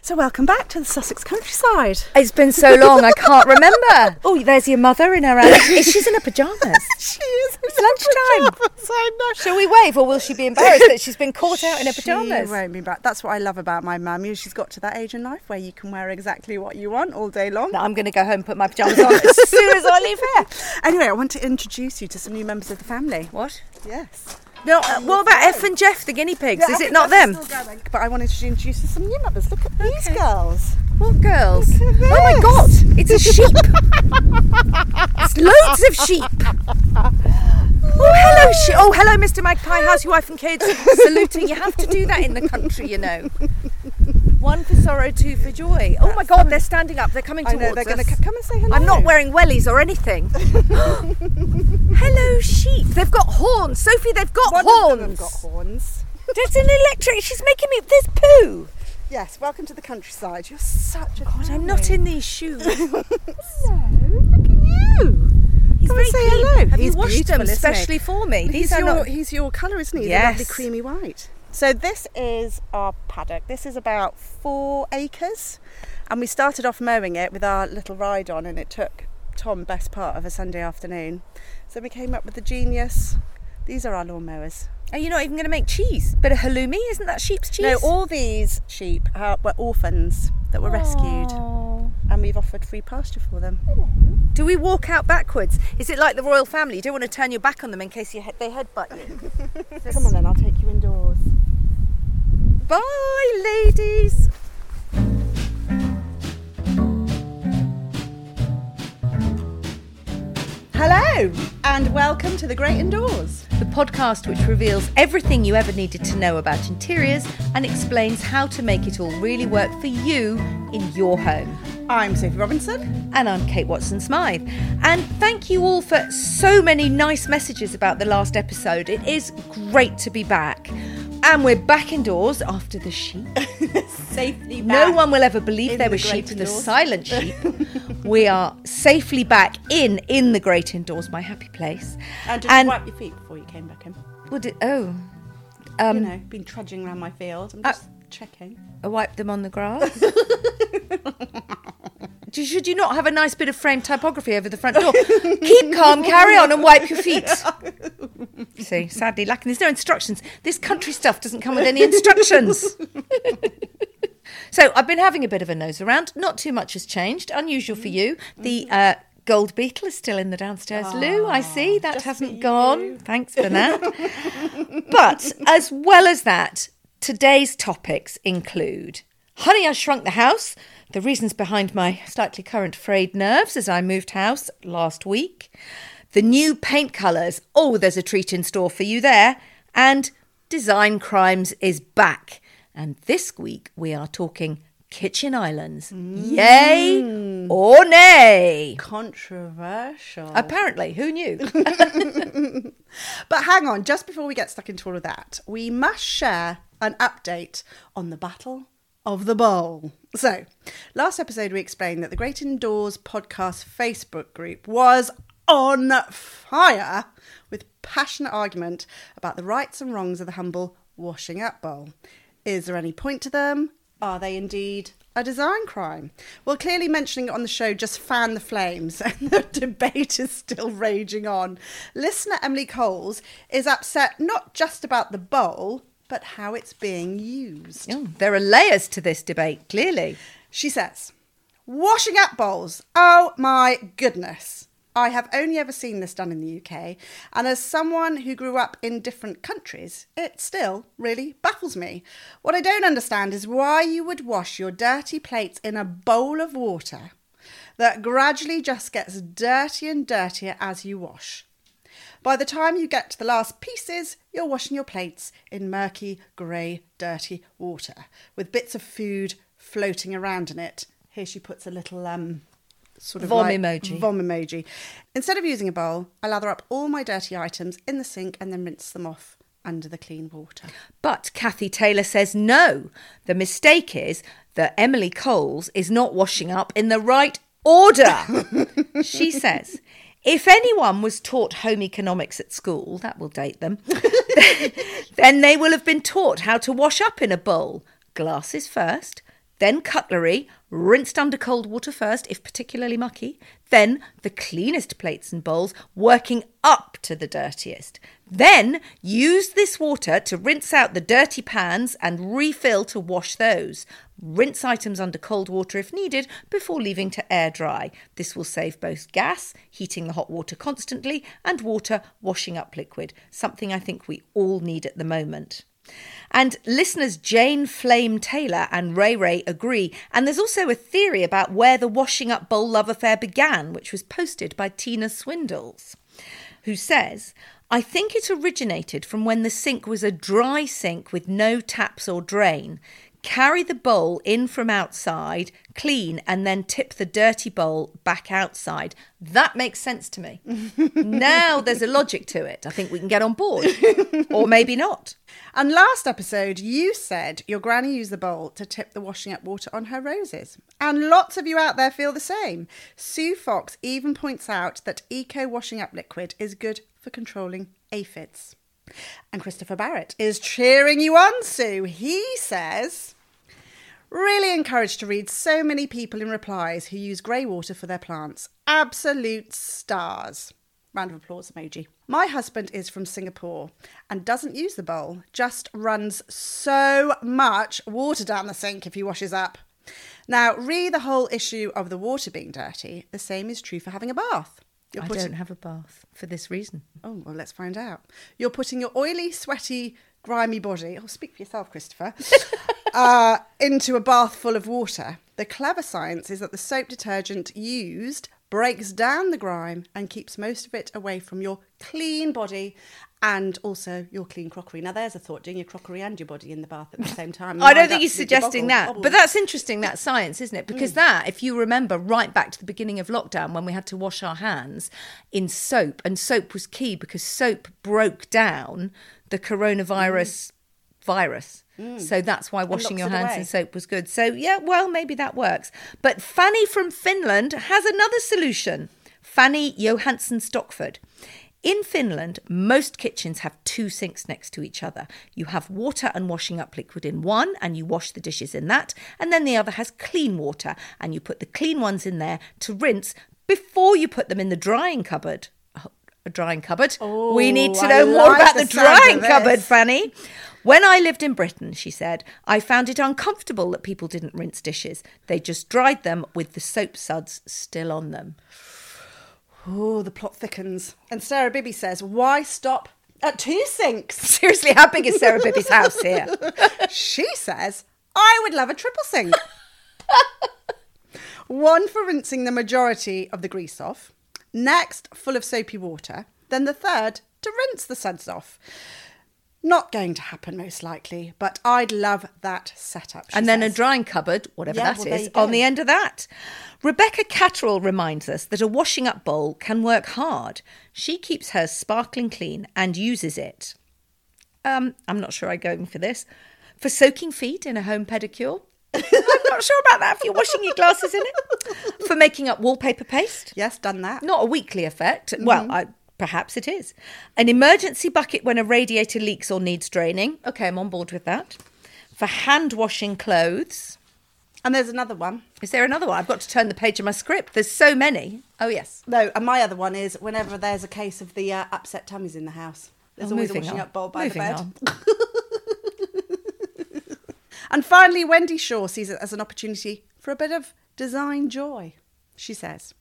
So welcome back to the Sussex countryside. It's been so long, I can't remember. Oh, there's your mother in her outfit. She's in her pyjamas. she is. It's lunchtime. Pajamas, I know. Shall we wave, or will she be embarrassed that she's been caught out in her pyjamas? She won't be back. That's what I love about my mum. She's got to that age in life where you can wear exactly what you want all day long. No, I'm going to go home and put my pyjamas on as soon as I leave here. Anyway, I want to introduce you to some new members of the family. What? Yes. No, uh, what about F and Jeff, the guinea pigs? Yeah, Is I it not them? But I wanted to introduce some new members. Look at these girls. What girls? Oh my god, it's a sheep. it's loads of sheep. Oh, hello, sheep. Oh, hello, Mr. Magpie. How's your wife and kids? Saluting. You have to do that in the country, you know. One for sorrow, two for joy. Oh my god, they're standing up. They're coming I towards know they're to come and say hello. I'm not wearing wellies or anything. Hello, sheep. They've got horns. Sophie, they've got One horns. of them have got horns. There's an electric. She's making me. There's poo. Yes, welcome to the countryside. You're such a God, I'm not in these shoes. Hello, look at you. He's Come very and say clean. hello. Have He's you washed them isn't specially for me? These he's are your not. he's your colour, isn't he? The lovely creamy white. So this is our paddock. This is about four acres, and we started off mowing it with our little ride on, and it took Tom best part of a Sunday afternoon. So we came up with the genius. These are our lawn mowers. Are oh, you not even going to make cheese? Bit of halloumi, isn't that sheep's cheese? No, all these sheep are, were orphans that were rescued, Oh. And we've offered free pasture for them. Oh. Do we walk out backwards? Is it like the royal family? You don't want to turn your back on them in case you he- they headbutt you. Come on then, I'll take you indoors. Bye, ladies. Hello, and welcome to the Great Indoors. The podcast which reveals everything you ever needed to know about interiors and explains how to make it all really work for you in your home. I'm Sophie Robinson. And I'm Kate Watson Smythe. And thank you all for so many nice messages about the last episode. It is great to be back. And we're back indoors after the sheep. Safely No one will ever believe there the were sheep, great the silent sheep. we are safely back in in the great indoors, my happy place. And did And- you wipe your feet before you came back in? Would it, oh, you um, know, been trudging around my field. I'm uh, just checking. I wiped them on the grass. Should you not have a nice bit of framed typography over the front door? Keep calm, carry on, and wipe your feet. See, sadly lacking. There's no instructions. This country stuff doesn't come with any instructions. so I've been having a bit of a nose around. Not too much has changed. Unusual for you. The uh, gold beetle is still in the downstairs loo. I see that hasn't gone. Thanks for that. but as well as that, today's topics include Honey, I Shrunk the House, the reasons behind my slightly current frayed nerves as I moved house last week, the new paint colours. Oh, there's a treat in store for you there. And Design Crimes is back. And this week we are talking kitchen islands. Yay mm. or nay? Controversial. Apparently, who knew? But hang on, just before we get stuck into all of that, we must share an update on the Battle of the Bowl. So, last episode we explained that the Great Indoors podcast Facebook group was on fire with passionate argument about the rights and wrongs of the humble washing up bowl. Is there any point to them? Are they indeed a design crime? Well, clearly mentioning it on the show just fanned the flames, and the debate is still raging on. Listener Emily Coles is upset not just about the bowl, but how it's being used. Oh, there are layers to this debate, clearly. She says, Washing up bowls. Oh my goodness. I have only ever seen this done in the UK, and as someone who grew up in different countries, it still really baffles me. What I don't understand is why you would wash your dirty plates in a bowl of water that gradually just gets dirtier and dirtier as you wash. By the time you get to the last pieces, you're washing your plates in murky, grey, dirty water with bits of food floating around in it. Here she puts a little um, sort of Vom like- emoji. Vom emoji. Instead of using a bowl, I lather up all my dirty items in the sink and then rinse them off under the clean water. But Kathy Taylor says no. The mistake is that Emily Coles is not washing up in the right order. she says, if anyone was taught home economics at school, that will date them, then they will have been taught how to wash up in a bowl. Glasses first, then cutlery, rinsed under cold water first, if particularly mucky, then the cleanest plates and bowls, working up to the dirtiest. Then use this water to rinse out the dirty pans and refill to wash those. Rinse items under cold water if needed before leaving to air dry. This will save both gas, heating the hot water constantly, and water washing up liquid, something I think we all need at the moment. And listeners Jane Flame Taylor and Ray Ray agree. And there's also a theory about where the washing up bowl love affair began, which was posted by Tina Swindles, who says, I think it originated from when the sink was a dry sink with no taps or drain. Carry the bowl in from outside, clean, and then tip the dirty bowl back outside. That makes sense to me. now there's a logic to it. I think we can get on board. or maybe not. And last episode, you said your granny used the bowl to tip the washing up water on her roses. And lots of you out there feel the same. Sue Fox even points out that eco washing up liquid is good for controlling aphids. And Christopher Barrett is cheering you on, Sue. He says, Really encouraged to read so many people in replies who use grey water for their plants. Absolute stars. Round of applause emoji. My husband is from Singapore and doesn't use the bowl, just runs so much water down the sink if he washes up. Now, re the whole issue of the water being dirty, the same is true for having a bath. You're I putting- don't have a bath for this reason. Oh, well, let's find out. You're putting your oily, sweaty, grimy body, oh, speak for yourself, Christopher, uh, into a bath full of water. The clever science is that the soap detergent used breaks down the grime and keeps most of it away from your clean body and also your clean crockery. Now, there's a thought doing your crockery and your body in the bath at the same time. I don't think he's suggesting that, but oh. that's interesting. That science, isn't it? Because mm. that, if you remember, right back to the beginning of lockdown when we had to wash our hands in soap, and soap was key because soap broke down the coronavirus mm. virus. Mm. So that's why washing your hands away. in soap was good. So yeah, well, maybe that works. But Fanny from Finland has another solution. Fanny Johansson Stockford. In Finland, most kitchens have two sinks next to each other. You have water and washing up liquid in one, and you wash the dishes in that, and then the other has clean water, and you put the clean ones in there to rinse before you put them in the drying cupboard. Oh, a drying cupboard. Oh, we need to I know more like about the the drying cupboard. Fanny. When I lived in Britain, she said, I found it uncomfortable that people didn't rinse dishes. They just dried them with the soap suds still on them. Oh, the plot thickens. And Sarah Bibby says, why stop at two sinks? Seriously, how big is Sarah Bibby's house here? She says, I would love a triple sink. One for rinsing the majority of the grease off, Next, full of soapy water. Then the third, to rinse the suds off. Not going to happen, most likely, but I'd love that setup. and then a drying cupboard, whatever Yeah, that well, is, on the end of that. Rebecca Catterall reminds us that a washing up bowl can work hard. She keeps hers sparkling clean and uses it. Um, I'm not sure I'm going for this. For soaking feet in a home pedicure. I'm not sure about that if you're washing your glasses in it. For making up wallpaper paste. Yes, done that. Not a weekly effect. Well, I, perhaps it is. An emergency bucket when a radiator leaks or needs draining. Okay, I'm on board with that. For hand washing clothes. And there's another one. Is there another one? I've got to turn the page of my script. There's so many. Oh, yes. No, and my other one is whenever there's a case of the uh, upset tummies in the house. There's Oh, always a washing on. up bowl by Moving the bed. on. And finally, Wendy Shaw sees it as an opportunity for a bit of design joy. She says,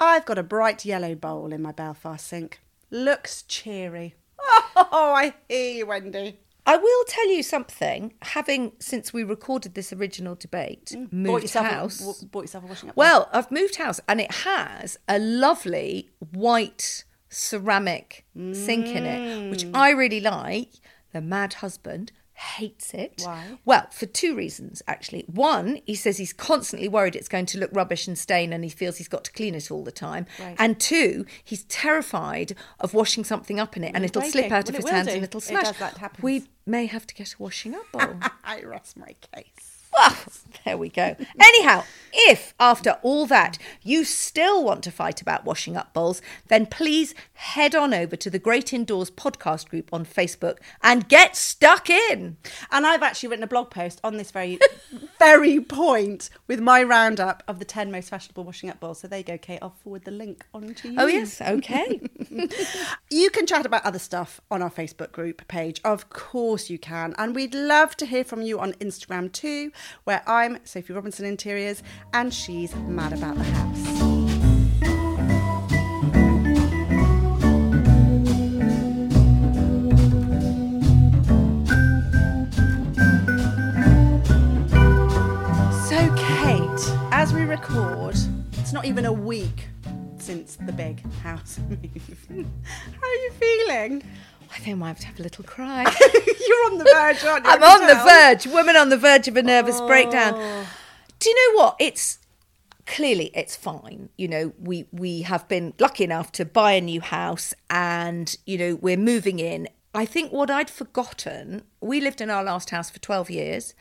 I've got a bright yellow bowl in my Belfast sink. Looks cheery. Oh, I hear you, Wendy. I will tell you something. Having, since we recorded this original debate, mm. Bought moved yourself, house. A, w- bought yourself a washing up. Well, I've moved house and it has a lovely white ceramic sink in it, which mm. I really like. The mad husband hates it. Why? Well, for two reasons, actually. One, he says he's constantly worried it's going to look rubbish and stain and he feels he's got to clean it all the time. Right. And two, he's terrified of washing something up in it and it'll breaking. slip out of Well, it his hands do. and it'll It smash. does, that happens. We may have to get a washing up bowl. I rest my case. Well, there we go. Anyhow, if after all that you still want to fight about washing up bowls, then please head on over to the Great Indoors podcast group on Facebook and get stuck in. And I've actually written a blog post on this very, very point with my roundup of the 10 most fashionable washing up bowls. So there you go, Kate. I'll forward the link on to oh, you. Oh, yes, okay. You can chat about other stuff on our Facebook group page. Of course you can. And we'd love to hear from you on Instagram too, where I'm Sophie Robinson Interiors and she's mad about the house. Not even a week since the big house move. How are you feeling? I think I might have to have a little cry. You're on the verge, aren't you? I'm on the verge, woman on the verge of a nervous breakdown. Do you know what? It's clearly it's fine. You know, we we have been lucky enough to buy a new house and you know, we're moving in. I think what I'd forgotten, we lived in our last house for 12 years,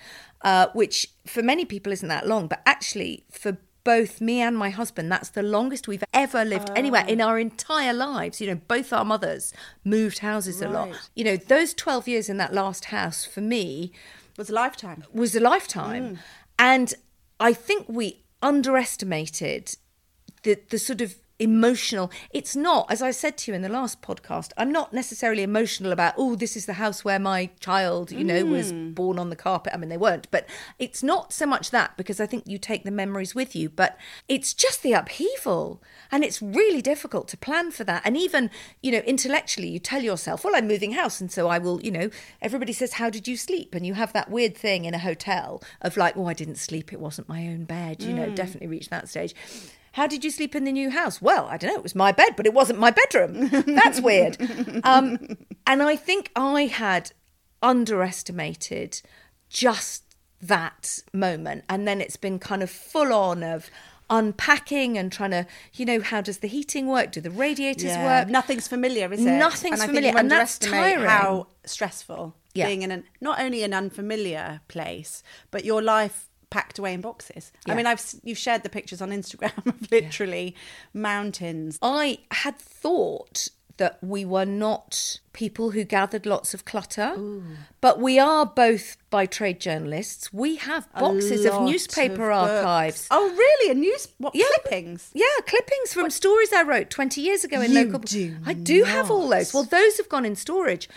uh, which for many people isn't that long, but actually for both me and my husband, that's the longest we've ever lived anywhere in oh. our entire lives. You know, both our mothers moved houses a lot. You know, those 12 years in that last house for me was a lifetime. was a lifetime. Mm. And I think we underestimated the the sort of emotional. It's not as i said to you in the last podcast i'm not necessarily emotional about oh this is the house where my child you know was mm. born on the carpet. I mean they weren't but it's not so much that because i think you take the memories with you but it's just the upheaval and it's really difficult to plan for that and even you know intellectually you tell yourself well i'm moving house and so i will you know everybody says how did you sleep? And you have that weird thing in a hotel of like oh i didn't sleep it wasn't my own bed you know mm. definitely reached that stage how did you sleep in the new house? Well, I don't know. It was my bed, but it wasn't my bedroom. That's weird. Um, and I think I had underestimated just that moment. And then it's been kind of full on of unpacking and trying to, you know, how does the heating work? Do the radiators work? Nothing's familiar, is it? Nothing's and familiar, and that's tiring. How stressful Yeah. being in an not only an unfamiliar place, but your life packed away in boxes. Yeah. I mean, I've you've shared the pictures on Instagram of literally mountains. I had thought that we were not people who gathered lots of clutter, but we are both by trade journalists. We have boxes of newspaper of archives. Oh, really? A news what Yeah, clippings? Yeah, clippings from stories I wrote 20 years ago in You local. do I do have all those. Well, those have gone in storage,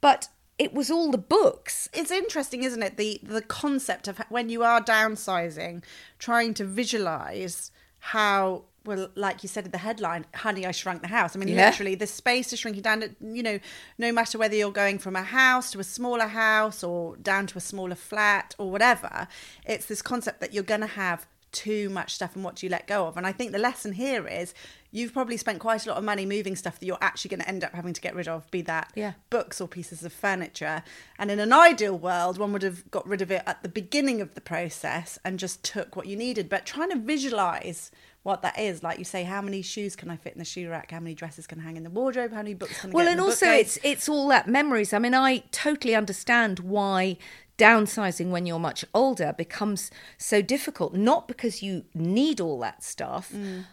but it was all the books. It's interesting, isn't it? The the concept of when you are downsizing, trying to visualize how well, like you said in the headline, "Honey, I shrunk the house." I mean, Yeah. literally, the space is shrinking down. You know, no matter whether you're going from a house to a smaller house or down to a smaller flat or whatever, it's this concept that you're going to have too much stuff and what do you let go of? And I think the lesson here is you've probably spent quite a lot of money moving stuff that you're actually going to end up having to get rid of, be that Yeah. books or pieces of furniture. And in an ideal world, one would have got rid of it at the beginning of the process and just took what you needed. But trying to visualize what that is, like you say, how many shoes can I fit in the shoe rack? How many dresses can hang in the wardrobe? How many books can I well and also bookcase? it's it's all that memories i mean i totally understand why downsizing when you're much older becomes so difficult not because you need all that stuff mm.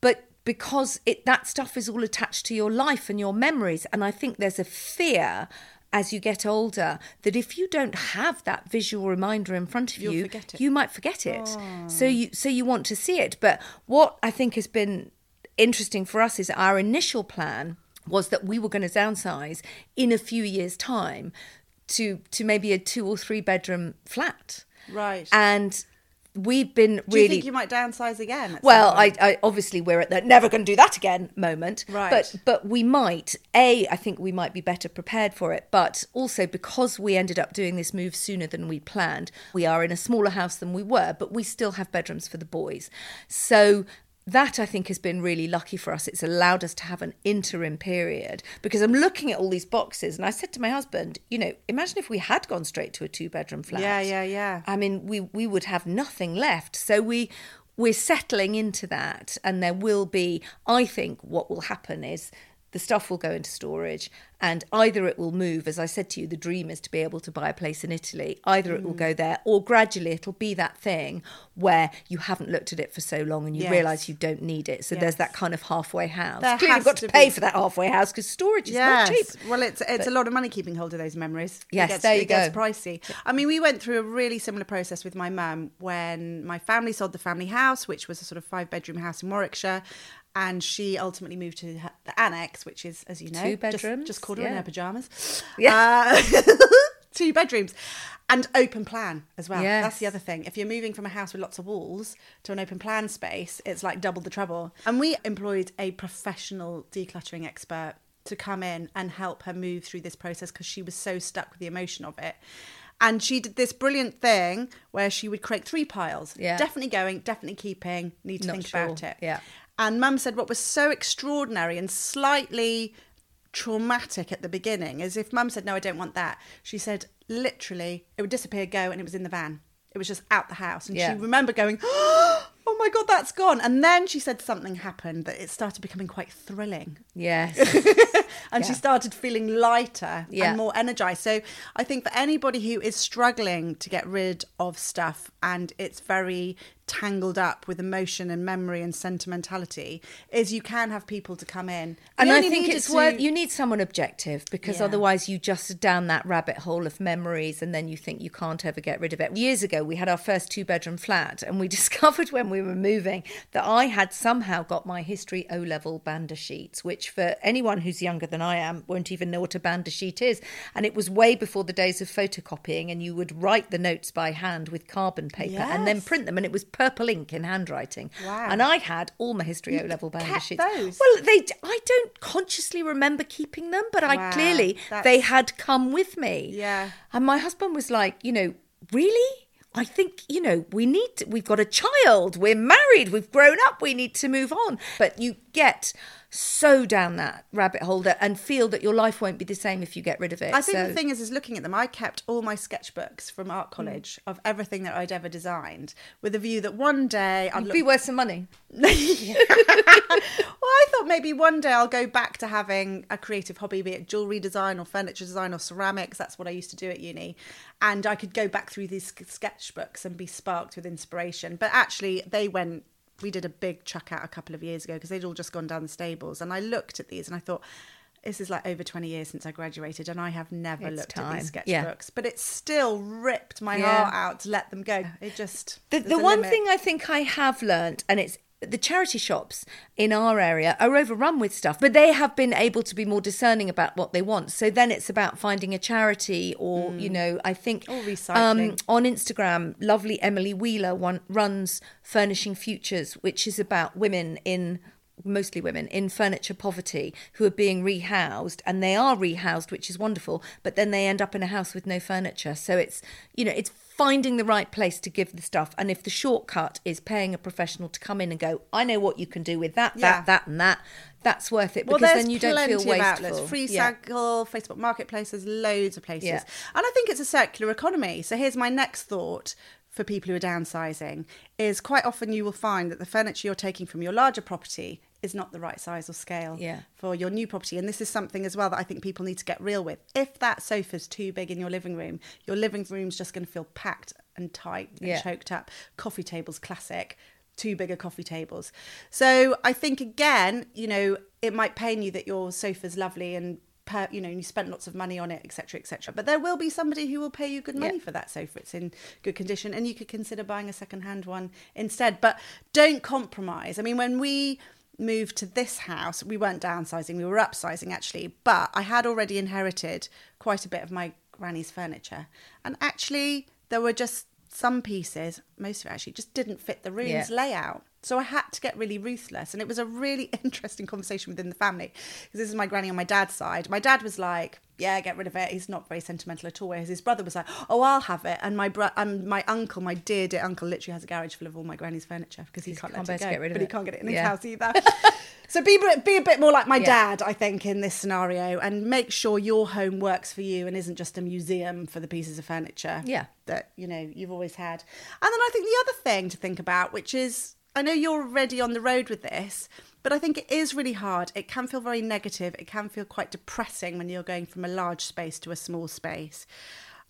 but because it that stuff is all attached to your life and your memories. And i think there's a fear as you get older that if you don't have that visual reminder in front of You'll you you might forget it. Oh. So you so you want to see it. But what i think has been interesting for us is our initial plan was that we were going to downsize in a few years time to to maybe a two or three bedroom flat Right. and we've been really. do you think you might downsize again? well, I. I obviously we're at the never going to do that again moment. Right. But but we might. A, I think we might be better prepared for it. But also because we ended up doing this move sooner than we planned, we are in a smaller house than we were, but we still have bedrooms for the boys. So that I think has been really lucky for us. It's allowed us to have an interim period because I'm looking at all these boxes and I said to my husband, you know, imagine if we had gone straight to a two bedroom flat. Yeah, yeah, yeah. I mean, we we would have nothing left. So we we're settling into that, and there will be. I think what will happen is the stuff will go into storage, and either it will move. As I said to you, the dream is to be able to buy a place in Italy. Either it will Mm. go there, or gradually it'll be that thing where you haven't looked at it for so long and you Yes. realise you don't need it. So there's that kind of halfway house. there clearly you've got to, to pay be. for that halfway house because storage is yes. not cheap. Well, it's it's a lot of money keeping hold of those memories. Yes, it gets, there you it gets go. pricey. I mean, we went through a really similar process with my mum when my family sold the family house, which was a sort of five bedroom house in Warwickshire. And she ultimately moved to her- the annex, which is, as you know, Two just- bedrooms, Just, called her in her pajamas. Yeah. Uh, two bedrooms and open plan as well. That's the other thing. If you're moving from a house with lots of walls to an open plan space, it's like double the trouble. And we employed a professional decluttering expert to come in and help her move through this process because she was so stuck with the emotion of it. And she did this brilliant thing where she would create three piles. Yeah. Definitely going, definitely keeping, need to Not think sure. about it. Yeah. And mum said what was so extraordinary and slightly traumatic at the beginning is if mum said, No, I don't want that, she said, literally, it would disappear, go, and it was in the van. It was just out the house. And Yeah. she remembered going, Oh my God, that's gone. And then she said something happened that it started becoming quite thrilling. Yes. And she started feeling lighter Yeah. and more energized. So I think for anybody who is struggling to get rid of stuff and it's very tangled up with emotion and memory and sentimentality, is you can have people to come in. And I think it's to- worth you need someone objective because Yeah. otherwise you just down that rabbit hole of memories and then you think you can't ever get rid of it. Years ago we had our first two bedroom flat and we discovered when we were moving that I had somehow got my history O level Banda sheets, which for anyone who's younger than I am won't even know what a Banda sheet is. And it was way before the days of photocopying and you would write the notes by hand with carbon paper and then print them and it was purple ink in handwriting. Wow. And I had all my history O level Banda sheets. those? Well, they I don't consciously remember keeping them, but I Wow, clearly that's- they had come with me. Yeah. And my husband was like, you know, really? I think, you know, we need to, we've got a child, we're married, we've grown up, we need to move on. But you get so down that rabbit hole that, and feel that your life won't be the same if you get rid of it. I think So- the thing is, is looking at them. I kept all my sketchbooks from art Hmm. college of everything that I'd ever designed, with a view that one day I'd look be worth some money. well, I thought maybe one day I'll go back to having a creative hobby, be it jewelry design or furniture design or ceramics. That's what I used to do at uni. And I could go back through these sketchbooks and be sparked with inspiration. But actually, they went, we did a big chuck out a couple of years ago because they'd all just gone down the stables. And I looked at these and I thought, this is like over 20 years since I graduated, and I have never It's looked at these sketchbooks. Yeah. But it still ripped my Yeah. heart out to let them go. It just. The, the one limit. thing I think I have learned, and it's the charity shops in our area are overrun with stuff, but they have been able to be more discerning about what they want. So then it's about finding a charity, or you know, I think um, on Instagram, lovely Emily Wheeler one runs Furnishing Futures, which is about women in mostly women in furniture poverty who are being rehoused and they are rehoused which is wonderful but then they end up in a house with no furniture so it's you know it's finding the right place to give the stuff and if the shortcut is paying a professional to come in and go i know what you can do with that Yeah. that that and that that's worth it Well, because there's then you don't feel plenty of wasteful outlets. Free Yeah. Cycle, Facebook Marketplace, there's loads of places. Yeah. And I think it's a circular economy. So here's my next thought for people who are downsizing is quite often you will find that the furniture you're taking from your larger property is not the right size or scale Yeah. for your new property. And this is something as well that I think people need to get real with. If that sofa's too big in your living room, your living room's just going to feel packed and tight and Yeah. choked up. Coffee tables, classic. Two bigger coffee tables. So I think again, you know, it might pain you that your sofa's lovely and per, you know you spent lots of money on it, etc., etc. But there will be somebody who will pay you good money Yeah. for that sofa. It's in good condition, and you could consider buying a second-hand one instead. But don't compromise. I mean, when we moved to this house, we weren't downsizing; we were upsizing actually. But I had already inherited quite a bit of my granny's furniture, and actually there were just some pieces, most of it actually, just didn't fit the room's Yeah. layout. So I had to get really ruthless. And it was a really interesting conversation within the family. Because this is my granny on my dad's side. My dad was like, yeah, get rid of it. He's not very sentimental at all. Whereas his brother was like, oh, I'll have it. And my bro- um, my uncle, my dear, dear uncle, literally has a garage full of all my granny's furniture because he can't can't let it go. get rid of but he it. can't get it in his Yeah. house either. so be, be a bit more like my Yeah. dad, I think, in this scenario. And make sure your home works for you and isn't just a museum for the pieces of furniture Yeah. that you know you've always had. And then I think the other thing to think about, which is I know you're already on the road with this, but I think it is really hard. It can feel very negative. It can feel quite depressing when you're going from a large space to a small space.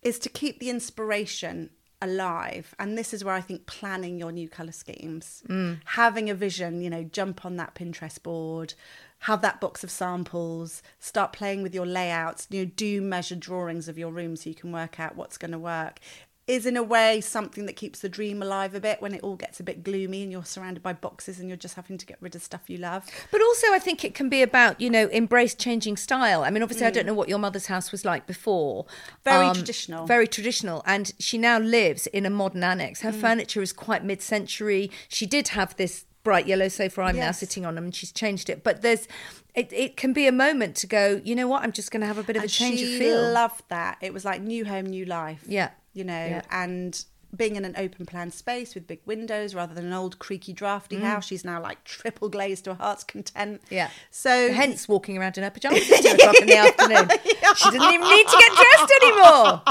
Is to keep the inspiration alive. And this is where I think planning your new colour schemes, mm. having a vision, you know, jump on that Pinterest board, have that box of samples, start playing with your layouts, you know, do measure drawings of your room so you can work out what's going to work. Is in a way something that keeps the dream alive a bit when it all gets a bit gloomy and you're surrounded by boxes and you're just having to get rid of stuff you love. But also, I think it can be about, you know, embrace changing style. I mean, obviously, I don't know what your mother's house was like before. Mm. Um, Very traditional. Very traditional. And she now lives in a modern annex. Mm. Her furniture is quite mid century. She did have this bright yellow sofa I'm now sitting on and she's changed it. But there's, it, it can be a moment to go, you know what, I'm just going to have a bit of a change of feel. loved that. It was like new home, new life. Yeah. You know, Yeah. and being in an open plan space with big windows rather than an old creaky drafty house. She's now like triple glazed to her heart's content. Mm. Yeah. So Hence walking around in her pajamas at two o'clock in the afternoon. She doesn't even need to get dressed anymore.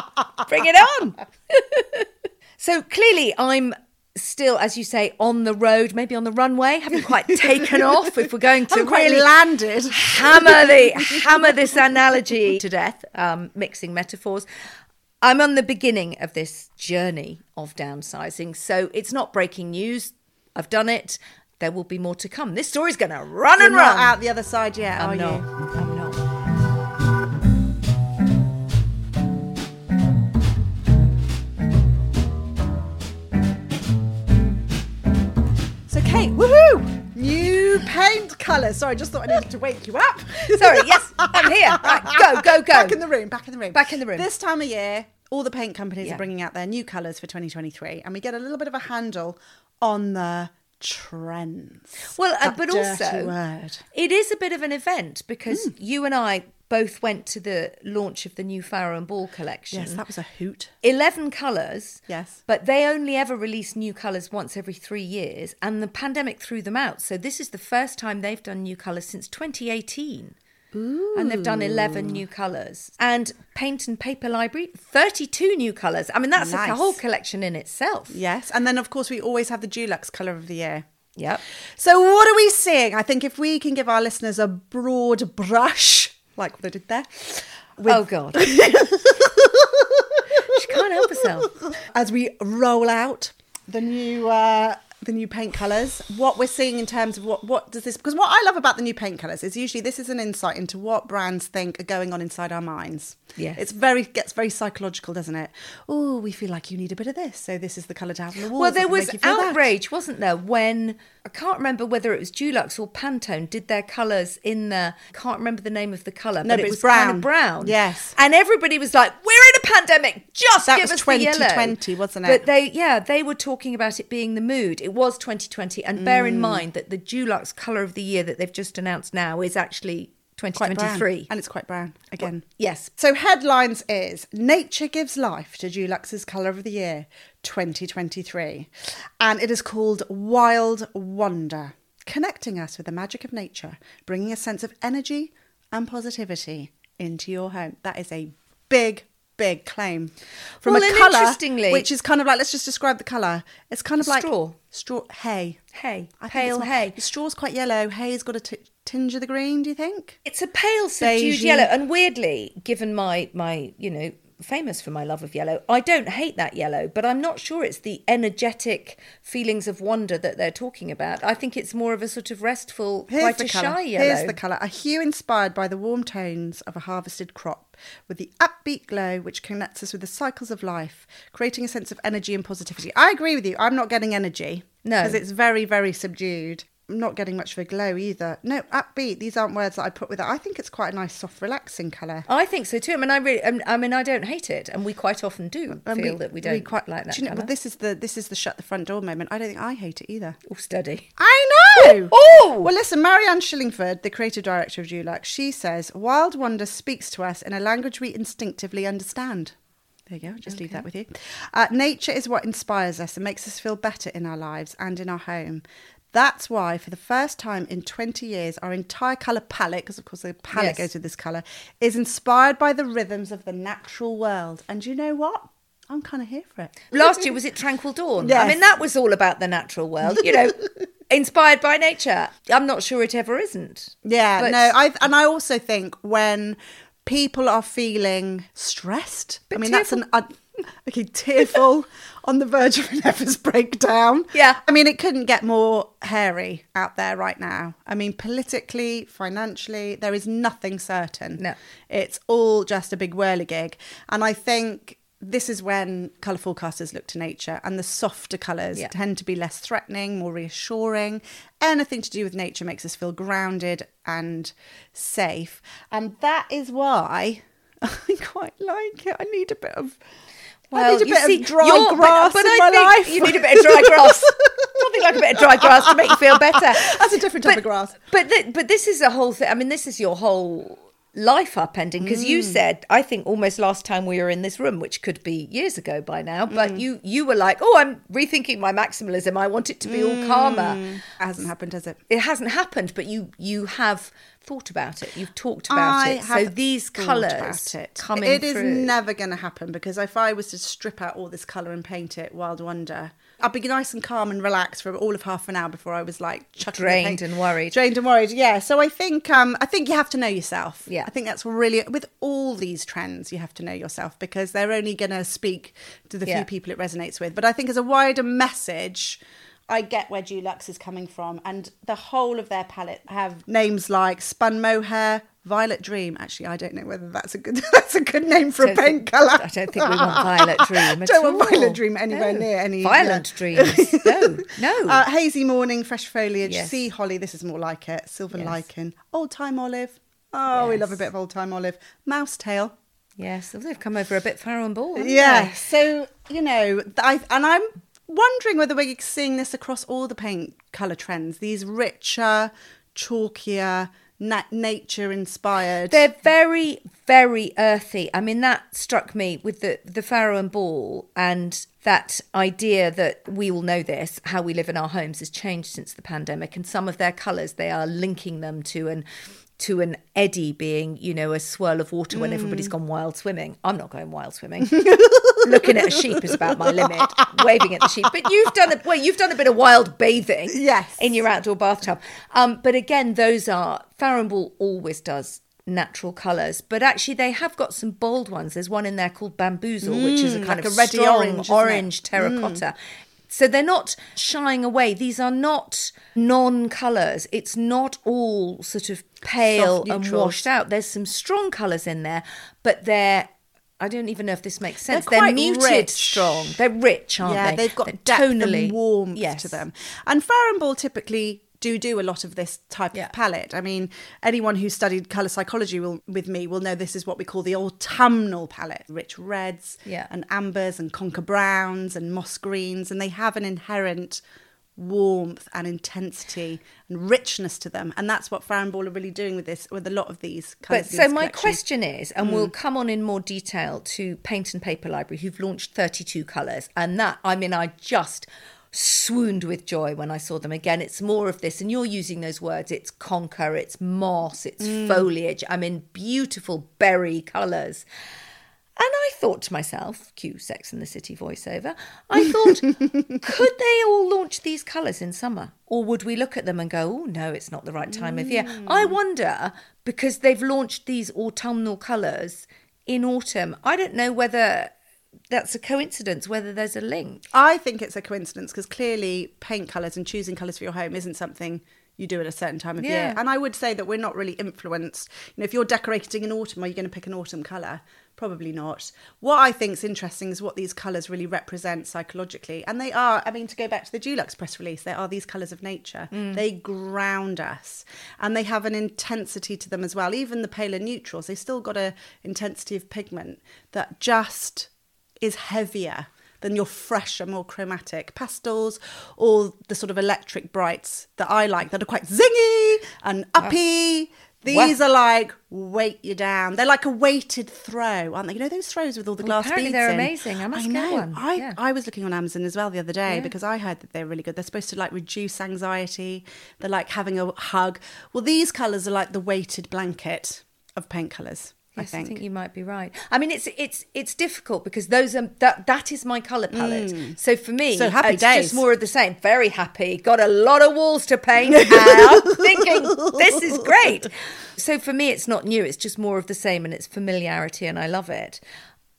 Bring it on. so clearly, I'm still, as you say, on the road, maybe on the runway, haven't quite taken off. If we're going to really landed. hammer the hammer this analogy to death, um, mixing metaphors. I'm on the beginning of this journey of downsizing, so it's not breaking news. I've done it. There will be more to come. This story's going to run You're and run. out the other side yet, I'm are not. you? I'm not. So Kate, woohoo! New paint colours. Sorry, I just thought I needed to wake you up. Sorry, yes, I'm here. Right, go, go, go. Back in the room, back in the room. Back in the room. This time of year, all the paint companies Yeah. are bringing out their new colours for 2023, and we get a little bit of a handle on the trends. Well, uh, but also, word. it is a bit of an event because Hmm. you and I both went to the launch of the new Farrow and Ball collection. Yes, that was a hoot. 11 colours. Yes. But they only ever release new colours once every three years, and the pandemic threw them out. So this is the first time they've done new colours since 2018. And they've done 11 new colours. And Paint and Paper Library, 32 new colours. I mean, that's like a whole collection in itself. Yes, and then of course we always have the Dulux colour of the year. Yep. So what are we seeing? I think if we can give our listeners a broad brush, like what I did there, with- oh, God. she can't help herself. as we roll out the new uh, the new paint colours, what we're seeing in terms of what what does this because what I love about the new paint colours is usually this is an insight into what brands think are going on inside our minds. yeah It's very gets very psychological, doesn't it? Oh, we feel like you need a bit of this, so this is the colour to have on the walls. Well, there was feel that. outrage, wasn't there, when I can't remember whether it was Dulux or Pantone did their colours in the can't remember the name of the colour, No, but it was kind brown. of brown. Yes. and everybody was like, "We're in a pandemic. Just That give was us the yellow. 2020, wasn't it? But they, yeah, they were talking about it being the mood. It was 2020, and bear Mm. in mind that the Dulux color of the year that they've just announced now is actually Quite 2023. And it's quite brown again. Yes. So headlines is Nature gives life to Dulux's colour of the year 2023 and it is called Wild Wonder, connecting us with the magic of nature, bringing a sense of energy and positivity into your home. That is a big big claim from Well, a colour interestingly- which is kind of like let's just describe the colour. It's kind of like Straw. straw hay. Hay. I Pale hay. The straw's quite yellow. Hay's got a t- tinge of the green. Do you think? It's a pale subdued Beigey. yellow, and weirdly, given my my you know famous for my love of yellow, I don't hate that yellow, but I'm not sure it's the energetic feelings of wonder that they're talking about. I think it's more of a sort of restful, Here's quite the a colour. shy yellow. Here's the colour. A hue inspired by the warm tones of a harvested crop, with the upbeat glow which connects us with the cycles of life, creating a sense of energy and positivity. I agree with you. I'm not getting energy. No. Because it's very, very subdued. I'm not getting much of a glow either. No, upbeat. These aren't words that I put with it. I think it's quite a nice, soft, relaxing colour. I think so too. I mean, I really, um, I mean, I don't hate it, and we quite often do And feel that we don't quite like that Do you know, well, this is the this is the shut the front door moment. I don't think I hate it either. Oh, steady. I know. Oh! Well, listen, Marianne Shillingford, the creative director of Dulux, she says, Wild Wonder speaks to us in a language we instinctively understand. There you go, just leave that with you. Uh, nature is what inspires us and makes us feel better in our lives and in our home. That's why, for the first time in 20 years, our entire colour palette, because of course the palette Yes. goes with this colour, is inspired by the rhythms of the natural world. And you know what? I'm kind of here for it. Last year was it Tranquil Dawn? I mean, that was all about the natural world, you know, inspired by nature. I'm not sure it ever isn't. Yeah, But- no, I and I also think when people are feeling stressed, I mean that's an uh, okay tearful on the verge of a nervous breakdown. Yeah. I mean it couldn't get more hairy out there right now. I mean politically, financially, there is nothing certain. No. it's all just a big whirligig, and I think. This is when colour forecasters look to nature, and the softer colours Yeah. tend to be less threatening, more reassuring. Anything to do with nature makes us feel grounded and safe. And that is why I quite like it. I need a bit of I need a you bit see, of dry but- grass but in I my think life. You need a bit of dry grass. Nothing like a bit of dry grass to make you feel better. That's a different type but, of grass. But th- but this is a whole thing. I mean, this is your whole life upending because Mm. you said I think almost last time we were in this room, which could be years ago by now, but Mm. you you were like, oh, I'm rethinking my maximalism. I want it to be all Mm. calmer. It hasn't happened, has it? It hasn't happened, but you you have thought about it. You've talked about I it. So these about it. coming It is through. never going to happen because if I was to strip out all this colour and paint it Wild Wonder, I'd be nice and calm and relaxed for all of half an hour before I was like Drained and worried. Drained and worried. Yeah. So I think um, I think you have to know yourself. Yeah. I think that's really with all these trends you have to know yourself because they're only going to speak to the Yeah. few people it resonates with. But I think as a wider message. I get where Dulux is coming from, and the whole of their palette have names like Spun Mohair, Violet Dream. Actually, I don't know whether that's a good that's a good name for a paint colour. I don't think we want Violet Dream don't want. Violet Dream anywhere No. near any Violent yeah. dreams. No, no. Uh, hazy morning, fresh foliage, Yes. sea holly. This is more like it. Silver Yes. lichen, old time olive. Oh, we love a bit of old time olive. Mouse tail. yes, they've come over a bit and Ball. haven't Yeah. they? So you know, I and I'm wondering whether we're seeing this across all the paint color trends. These richer, chalkier, na- nature inspired. They're very, very earthy. I mean, that struck me with the the Farrow and Ball and that idea that we all know this, how we live in our homes has changed since the pandemic. And some of their colours, they are linking them to an to an eddy being, you know, a swirl of water when everybody's mm. gone wild swimming. I'm not going wild swimming. Looking at a sheep is about my limit. Waving at the sheep, but you've done a well. You've done a bit of wild bathing, Yes. in your outdoor bathtub. Um, but again, those are Ball always does natural colours, but actually they have got some bold ones. There's one in there called Bamboozle, which is a mm, kind like of a reddy strong orange, orange terracotta. Mm. So they're not shying away. These are not non-colours. It's not all sort of pale and washed out. There's some strong colours in there, but they're I don't even know if this makes sense. They're They're, muted rich. strong. They're rich, aren't yeah, they? they've got They're depth tonally and warmth yes. to them. And Farrow and Ball typically do do a lot of this type Yeah. of palette. I mean, anyone who studied color psychology will, with me will know this is what we call the autumnal palette: rich reds, Yeah. and ambers, and conker browns, and moss greens, and they have an inherent warmth and intensity and richness to them, and that's what Farrow and Ball are really doing with this, with a lot of these. But so my question is, and we'll mm. come on in more detail to Paint and Paper Library, who've launched 32 colours, and that I mean, I just swooned with joy when I saw them again. It's more of this, and you're using those words. It's conker, it's moss, it's mm. foliage. I'm in beautiful berry colours. And I thought to myself, cue Sex and the City voiceover, I thought, could they all launch these colours in summer? Or would we look at them and go, oh, no, it's not the right time of year? I mm. wonder, because they've launched these autumnal colours in autumn, I don't know whether that's a coincidence, whether there's a link. I think it's a coincidence because clearly paint colours and choosing colours for your home isn't something you do at a certain time of Yeah. year. And I would say that we're not really influenced. You know, if you're decorating in autumn, are you going to pick an autumn colour? Probably not. What I think is interesting is what these colours really represent psychologically. And they are, I mean, to go back to the Dulux press release, they are these colours of nature. Mm. They ground us and they have an intensity to them as well. Even the paler neutrals, they still got a intensity of pigment that just is heavier than your fresher, more chromatic pastels or the sort of electric brights that I like that are quite zingy and uppy. These are like weight you down. They're like a weighted throw, aren't they? You know those throws with all the Well, glass apparently beads they're in? amazing. I must get know. one. I, Yeah. I was looking on Amazon as well the other day Yeah. because I heard that they're really good. They're supposed to like reduce anxiety. They're like having a hug. Well, these colours are like the weighted blanket of paint colours. Yes, I think. you might be right. I mean, it's it's it's difficult because those are that that is my color palette. So for me, Mm. So happy it's days. just more of the same. Very happy. Got a lot of walls to paint, and I'm thinking this is great. So for me, it's not new. It's just more of the same, and it's familiarity, and I love it.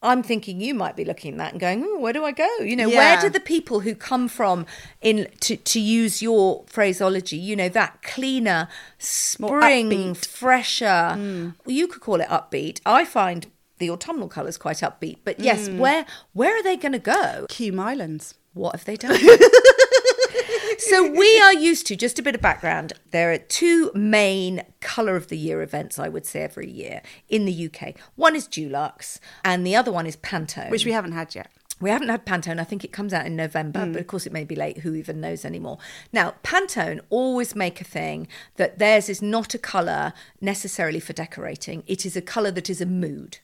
I'm thinking you might be looking at that and going, oh, where do I go? You know, where do the people who come from in to to use your phraseology, you know, that cleaner spring, fresher. Mm. You could call it upbeat. I find the autumnal colours quite upbeat. But yes, mm. where where are they going to go? Q Mylands. What have they done? so we are used to just a bit of background. There are two main colour of the year events, I would say, every year in the UK. One is Dulux, and the other one is Pantone. which we haven't had yet. We haven't had Pantone. I think it comes out in November, Mm. but of course it may be late. Who even knows anymore? Now, Pantone always make a thing that theirs is not a colour necessarily for decorating. It is a colour that is a mood.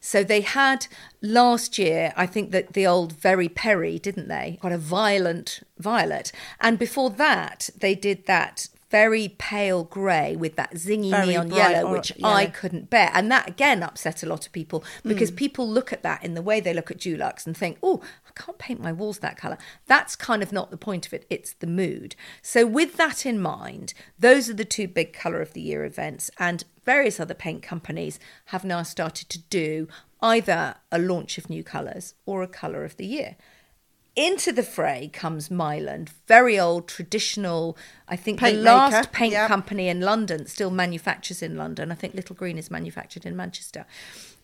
So they had last year, I think that the old Very Peri, didn't they? Quite a violent violet. And before that, they did that very pale grey with that zingy Very neon yellow, which I couldn't bear. And that again upset a lot of people Hmm. because people look at that in the way they look at Dulux and think, oh, I can't paint my walls that colour. That's kind of not the point of it, it's the mood. So, with that in mind, those are the two big colour of the year events. And various other paint companies have now started to do either a launch of new colours or a colour of the year. Into the fray comes Myland, very old, traditional. I think Paint the last maker, paint yep. company in London still manufactures in London. I think Little Green is manufactured in Manchester.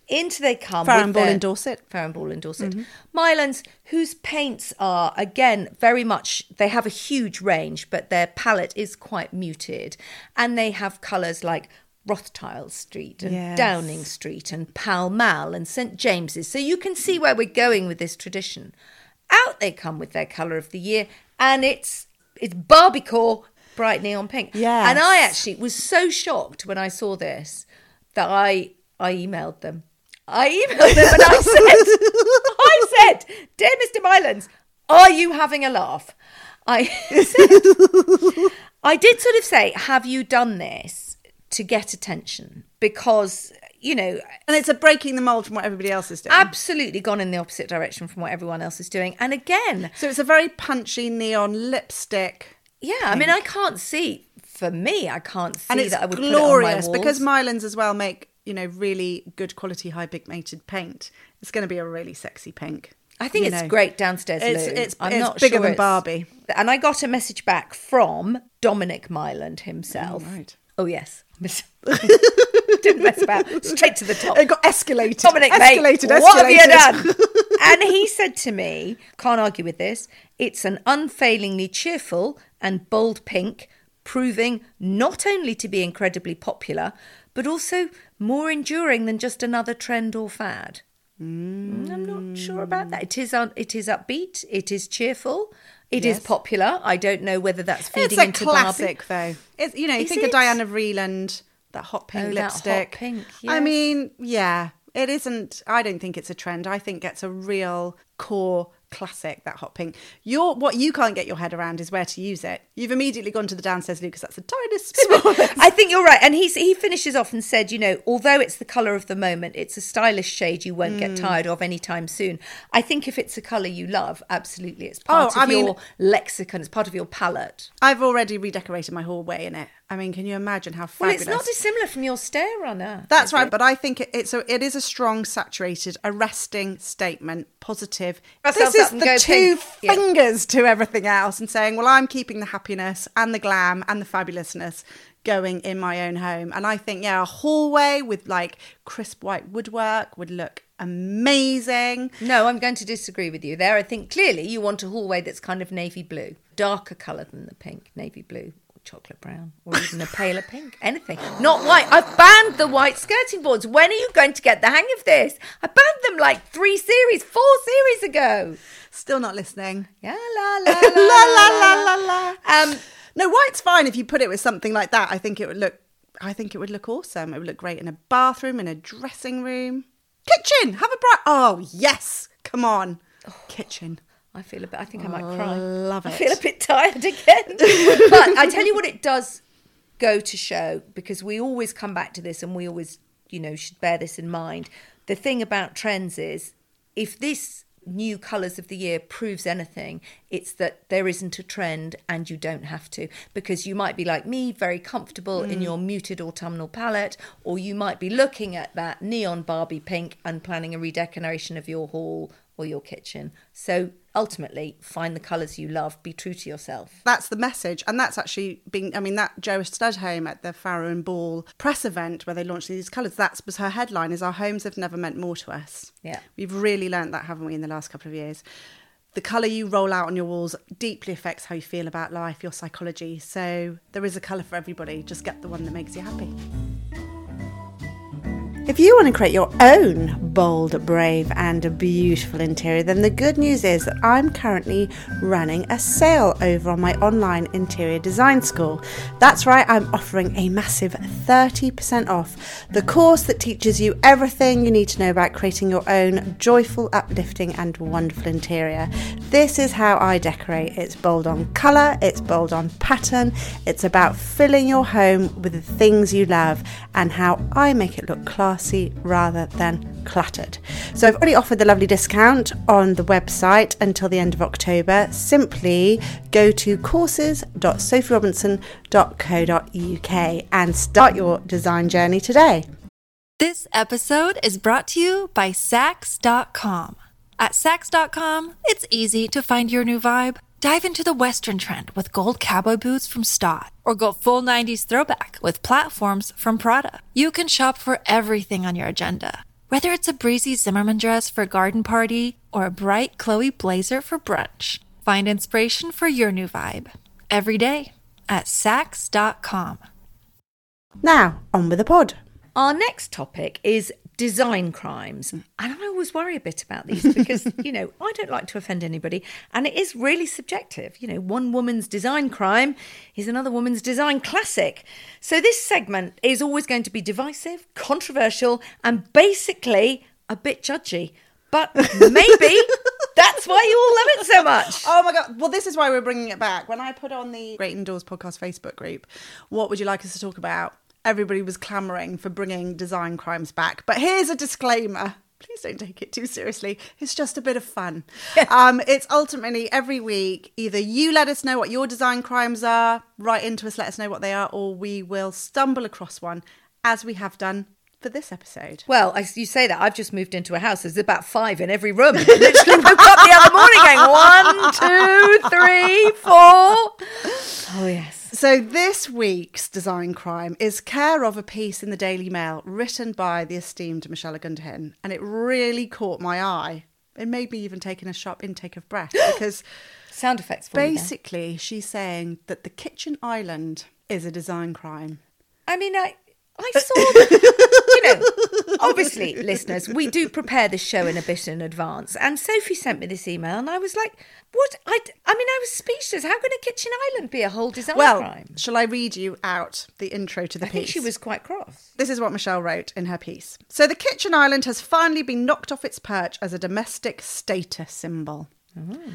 Into they come. Farrow and Ball their- in Dorset. Farrow and Ball in Dorset. Mm-hmm. Mylands, whose paints are, again, very much, they have a huge range, but their palette is quite muted. And they have colours like Rothschild Street and Yes. Downing Street and Pall Mall and St James's. So you can see where we're going with this tradition. Out they come with their colour of the year, and it's it's Barbiecore bright neon pink. Yes. And I actually was so shocked when I saw this that I I emailed them. I emailed them and I said, I said, dear Mr. Mylands, are you having a laugh? I said, I did sort of say, have you done this to get attention? Because, you know, And it's a breaking the mold from what everybody else is doing. absolutely gone in the opposite direction from what everyone else is doing. And again, so it's a very punchy neon lipstick. yeah, I mean, I can't see, for me, I can't see And it's that I would glorious put it on my because. Mylands as well make, you know, really good quality high pigmented paint. It's going to be a really sexy pink. I think you it's know. great downstairs. It's- it's- I'm it's not bigger sure than Barbie. And I got a message back from Dominic Myland himself. Oh, right. Oh yes, didn't mess about. Straight to the top. It got escalated. Dominic, escalated, mate, what have you done? and he said to me, can't argue with this. It's an unfailingly cheerful and bold pink, proving not only to be incredibly popular, but also more enduring than just another trend or fad. Mm. I'm not sure about that. It is un- it is upbeat. It is cheerful. It is Yes. popular. I don't know whether that's feeding It's a into classic, Barbie. though. It's, you know, you Is think it? of Diana Vreeland, that hot pink Oh, that hot lipstick. pink, I mean, yeah, it isn't. I don't think it's a trend. I think it's a real core classic. That hot pink. Your what you can't get your head around is where to use it. You've immediately gone to the downstairs Lucas. That's the tiniest, smallest. I think you're right. And he's, he finishes off and said, you know, although it's the colour of the moment, it's a stylish shade you won't Mm. get tired of anytime soon. I think if it's a colour you love, absolutely, it's part Oh, of I mean- your lexicon, it's part of your palette. I've already redecorated my hallway in it. I mean, can you imagine how Well, it's not dissimilar from your stair runner. That's right, it? but I think it, it's a, it is a strong, saturated, arresting statement, positive. This is the two pink. Yeah. fingers to everything else, and saying, "Well, I'm keeping the happiness and the glam and the fabulousness going in my own home." And I think, yeah, a hallway with like crisp white woodwork would look amazing. No, I'm going to disagree with you there. I think clearly you want a hallway that's kind of navy blue, darker colour than the pink, navy blue, chocolate brown or even a paler pink, anything. Not white. I've banned the white skirting boards. When are you going to get the hang of this? I banned them like three series, four series ago. Still not listening. Yeah, la la la la la la la. Um, no, white's fine if you put it with something like that. I think it would look. I think it would look awesome. It would look great in a bathroom, in a dressing room, kitchen. Have a bright. Oh yes, come on, oh. kitchen. I feel a bit. I think I might oh, cry. love it. I feel a bit tired again. but I tell you what, it does go to show because we always come back to this, and we always, you know, should bear this in mind. The thing about trends is, if this new colours of the year proves anything, it's that there isn't a trend and you don't have to. Because you might be like me, very comfortable in mm. your muted autumnal palette, or you might be looking at that neon Barbie pink and planning a redecoration of your hall or your kitchen. So ultimately, find the colours you love, be true to yourself. That's the message, and that's actually been. I mean, that Joa Studholme at the Farrow and Ball press event where they launched these colours. That was her headline: "Is our homes have never meant more to us." Yeah. we've really learnt that, haven't we, in the last couple of years? The colour you roll out on your walls deeply affects how you feel about life, your psychology. So there is a colour for everybody. Just get the one that makes you happy. If you want to create your own bold, brave, and beautiful interior, then the good news is that I'm currently running a sale over on my online interior design school. That's right, I'm offering a massive 30% off the course that teaches you everything you need to know about creating your own joyful, uplifting, and wonderful interior. This is how I decorate. It's bold on colour, it's bold on pattern, it's about filling your home with the things you love, and how I make it look classy rather than cluttered. So I've already offered the lovely discount on the website until the end of October. Simply go to courses.sophierobinson.co.uk and start your design journey today. This episode is brought to you by Saks.com. At Saks.com, it's easy to find your new vibe. Dive into the Western trend with gold cowboy boots from Staud, or go full 90s throwback with platforms from Prada. You can shop for everything on your agenda, whether it's a breezy Zimmermann dress for a garden party or a bright Chloe blazer for brunch. Find inspiration for your new vibe every day at Saks.com. Now, on with the pod. Our next topic is design crimes. And I always worry a bit about these because, you know, I don't like to offend anybody. And it is really subjective. You know, one woman's design crime is another woman's design classic. So this segment is always going to be divisive, controversial, and basically a bit judgy. But maybe that's why you all love it so much. Oh my god! Well, this is why we're bringing it back. When I put on the Great Indoors podcast Facebook group, what would you like us to talk about? Everybody was clamoring for bringing design crimes back. But here's a disclaimer: please don't take it too seriously. It's just a bit of fun. um, it's ultimately every week. Either you let us know what your design crimes are, write into us, let us know what they are, or we will stumble across one, as we have done for this episode. Well, you say that, I've just moved into a house. There's about five in every room. Literally woke up the other morning going, one, two, three, four. Oh, yes. So this week's design crime is care of a piece in the Daily Mail written by the esteemed Michelle Ogundehin, and it really caught my eye. It made me even take in a sharp intake of breath because Sound effects for you then. basically she's saying that the kitchen island is a design crime. I mean, I I saw that. you know, obviously, listeners, we do prepare the show in a bit in advance. And Sophie sent me this email, and I was like, "What? I, I mean, I was speechless. How can a kitchen island be a whole design Well, crime?" shall I read you out the intro to the I piece? think she was quite cross. This is what Michelle wrote in her piece. So the kitchen island has finally been knocked off its perch as a domestic status symbol. Mm-hmm.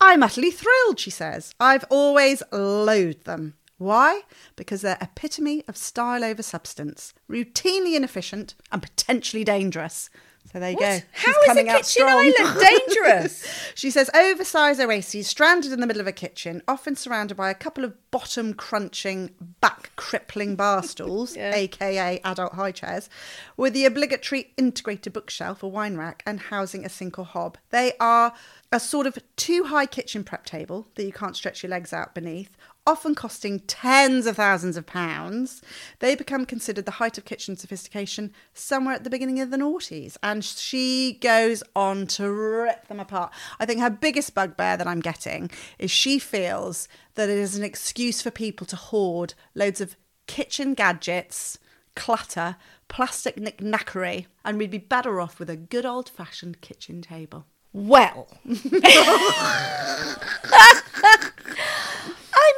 I'm utterly thrilled, she says. I've always loathed them. Why? Because they're epitome of style over substance, routinely inefficient and potentially dangerous. So there you go. What? How She's is a kitchen island dangerous? She says oversized oases stranded in the middle of a kitchen, often surrounded by a couple of bottom crunching, back crippling bar stools, aka adult high chairs, with the obligatory integrated bookshelf or wine rack and housing a sink or hob. They are a sort of too high kitchen prep table that you can't stretch your legs out beneath, often costing tens of thousands of pounds. They become considered the height of kitchen sophistication somewhere at the beginning of the noughties. And she goes on to rip them apart. I think her biggest bugbear that I'm getting is she feels that it is an excuse for people to hoard loads of kitchen gadgets, clutter, plastic knickknackery, and we'd be better off with a good old fashioned kitchen table. Well, I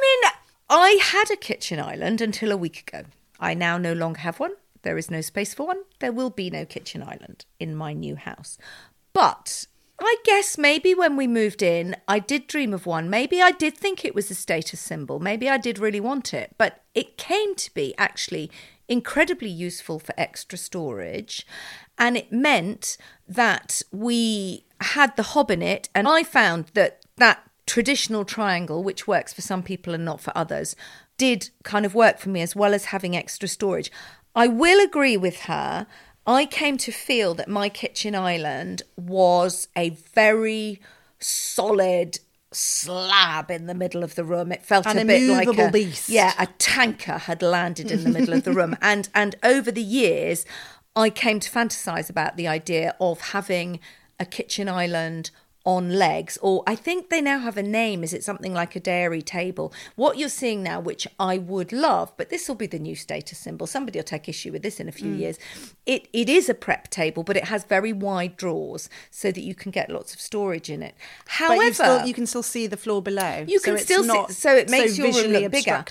mean, I had a kitchen island until a week ago. I now no longer have one. There is no space for one. There will be no kitchen island in my new house. But I guess maybe when we moved in, I did dream of one. Maybe I did think it was a status symbol. Maybe I did really want it. But it came to be actually incredibly useful for extra storage. And it meant that we had the hob in it. And I found that that traditional triangle, which works for some people and not for others, did kind of work for me as well as having extra storage. I will agree with her. I came to feel that my kitchen island was a very solid slab in the middle of the room. It felt An a bit like a beast. yeah, a tanker had landed in the middle of the room. And and over the years, I came to fantasize about the idea of having a kitchen island on legs or I think they now have a name is it something like a dairy table what you're seeing now which I would love but this will be the new status symbol somebody will take issue with this in a few Mm. years it it is a prep table but it has very wide drawers so that you can get lots of storage in it however still you can still see the floor below. You so can it's still see- so it makes your room visually look bigger.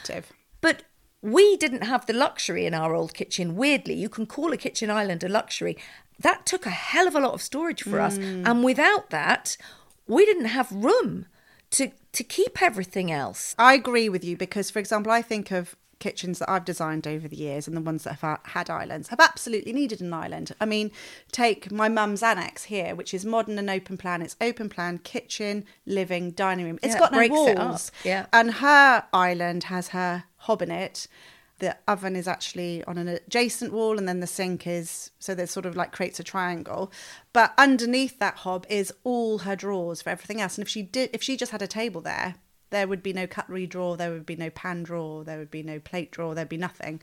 But we didn't have the luxury in our old kitchen. Weirdly, you can call a kitchen island a luxury. That took a hell of a lot of storage for us. Mm. And without that, we didn't have room to to keep everything else. I agree with you because, for example, I think of kitchens that I've designed over the years and the ones that have had islands have absolutely needed an island. I mean, take my mum's annex here, which is modern and open plan. It's open plan kitchen, living, dining room. It's Yeah, got it no walls. yeah. And her island has her hob in it. The oven is actually on an adjacent wall, and then the sink is so there's sort of like creates a triangle. But underneath that hob is all her drawers for everything else. And if she did, if she just had a table there, there would be no cutlery drawer, there would be no pan drawer, there would be no plate drawer, there'd be nothing.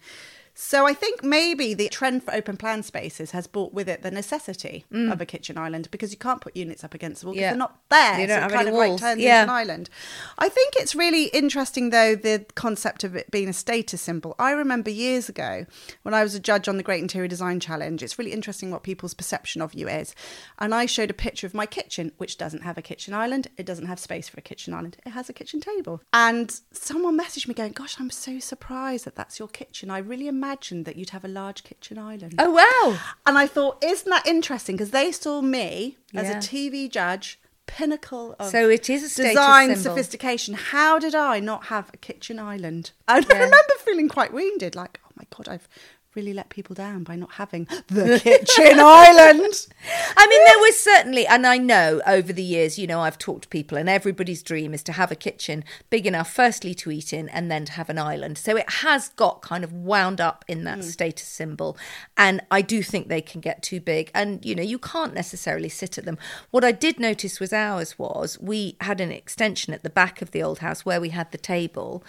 So I think maybe the trend for open plan spaces has brought with it the necessity of a kitchen island because you can't put units up against the wall Mm. Yeah. they're not there. You don't so have kind any of like walls. turns Yeah. into an island. I think it's really interesting though the concept of it being a status symbol. I remember years ago when I was a judge on the Great Interior Design Challenge. It's really interesting what people's perception of you is. And I showed a picture of my kitchen, which doesn't have a kitchen island. It doesn't have space for a kitchen island. It has a kitchen table. And someone messaged me going, "Gosh, I'm so surprised that that's your kitchen. I really imagined that you'd have a large kitchen island." Oh wow. And I thought, isn't that interesting? Because they saw me as Yeah. a TV judge, pinnacle of So it is a design symbol. sophistication. How did I not have a kitchen island? And I remember feeling quite wounded, like, oh my god, I've really let people down by not having the kitchen island. I mean, there was certainly, and I know over the years, you know, I've talked to people, and everybody's dream is to have a kitchen big enough, firstly, to eat in, and then to have an island. So it has got kind of wound up in that hmm. status symbol. And I do think they can get too big, and, you know, you can't necessarily sit at them. What I did notice was ours was we had an extension at the back of the old house where we had the table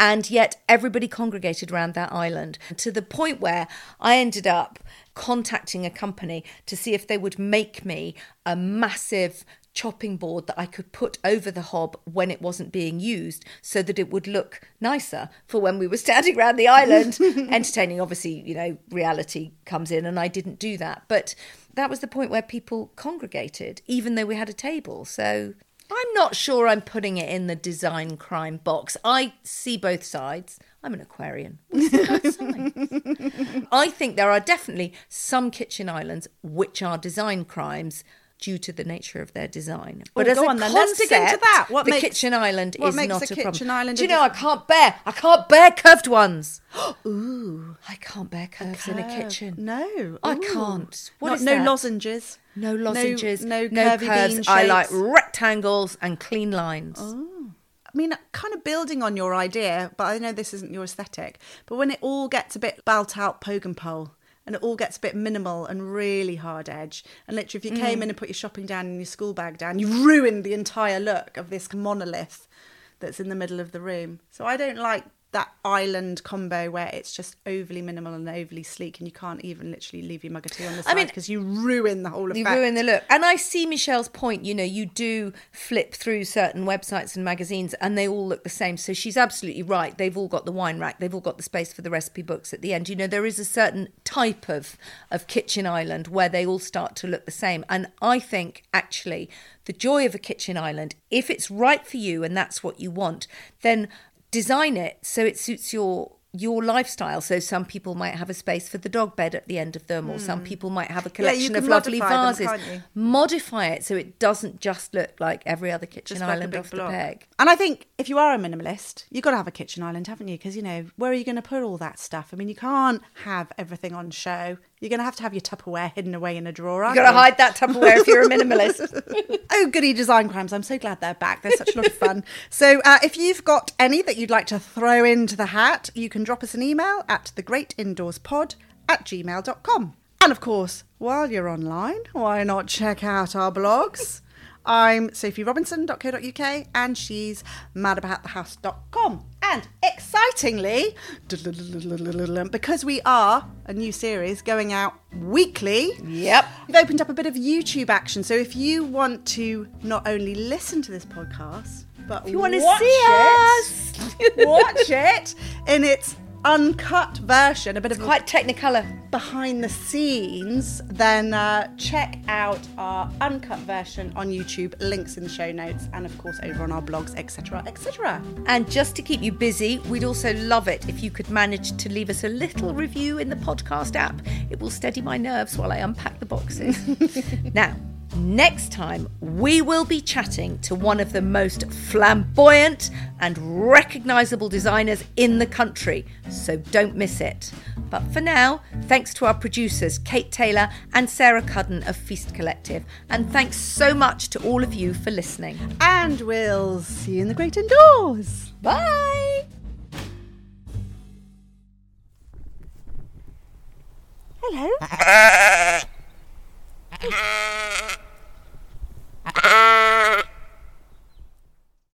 and yet everybody congregated around that island to the point where I ended up contacting a company to see if they would make me a massive chopping board that I could put over the hob when it wasn't being used so that it would look nicer for when we were standing around the island entertaining. Obviously, you know, reality comes in and I didn't do that. But that was the point where people congregated, even though we had a table. So I'm not sure I'm putting it in the design crime box. I see both sides. I'm an Aquarian. We see both sides. I think there are definitely some kitchen islands which are design crimes due to the nature of their design. Oh, but Oh, as go a on then. Let's dig into that. What the makes- kitchen island what is makes not a a, kitchen problem. island Do you know I can't bear I can't bear curved ones. Ooh, I can't bear curves in a kitchen. No, I can't. What Not- is no that? lozenges. No lozenges, No, no, curvy curves. I like. Oh. rectangles and clean lines. Oh. I mean, kind of building on your idea, but I know this isn't your aesthetic. But when it all gets a bit bulthaup poke and pole, and it all gets a bit minimal and really hard edge, and literally, if you Mm. came in and put your shopping down and your school bag down, you ruined the entire look of this monolith that's in the middle of the room. So I don't like that island combo where it's just overly minimal and overly sleek, and you can't even literally leave your mug of tea on the side because you ruin the whole You ruin the look. And I see Michelle's point. You know, you do flip through certain websites and magazines and they all look the same. So she's absolutely right. They've all got the wine rack, they've all got the space for the recipe books at the end. You know, there is a certain type of, of kitchen island where they all start to look the same. And I think actually the joy of a kitchen island, if it's right for you and that's what you want, then design it so it suits your your lifestyle. So some people might have a space for the dog bed at the end of them, or some people might have a Hmm. Yeah, collection of lovely modify them, vases. Modify it so it doesn't just look like every other kitchen Just island big off block. the peg. And I think if you are a minimalist, you've got to have a kitchen island, haven't you? Because, you know, where are you going to put all that stuff? I mean, you can't have everything on show. You're going to have to have your Tupperware hidden away in a drawer, You've got to hide that Tupperware if you're a minimalist. Oh, goody design crimes. I'm so glad they're back. They're such a lot of fun. So, uh, if you've got any that you'd like to throw into the hat, you can drop us an email at thegreatindoorspod at gmail.com. And of course, while you're online, why not check out our blogs? I'm sophierobinson.co.uk and she's madaboutthehouse.com. And excitingly, because we are a new series going out weekly, yep. We've opened up a bit of YouTube action. So if you want to not only listen to this podcast, but If you want to see it, watch it in its uncut version, a bit of Quite technicolor. behind the scenes, then uh, check out our uncut version on YouTube. Links in the show notes, and of course over on our blogs, etc., etc. And just to keep you busy, we'd also love it if you could manage to leave us a little review in the podcast app. It will steady my nerves while I unpack the boxes. now, next time we will be chatting to one of the most flamboyant and recognisable designers in the country, so don't miss it. But for now, thanks to our producers, Kate Taylor and Sarah Cudden of Feast Collective, and thanks so much to all of you for listening. And we'll see you in the great indoors. Bye! Hello. Ah!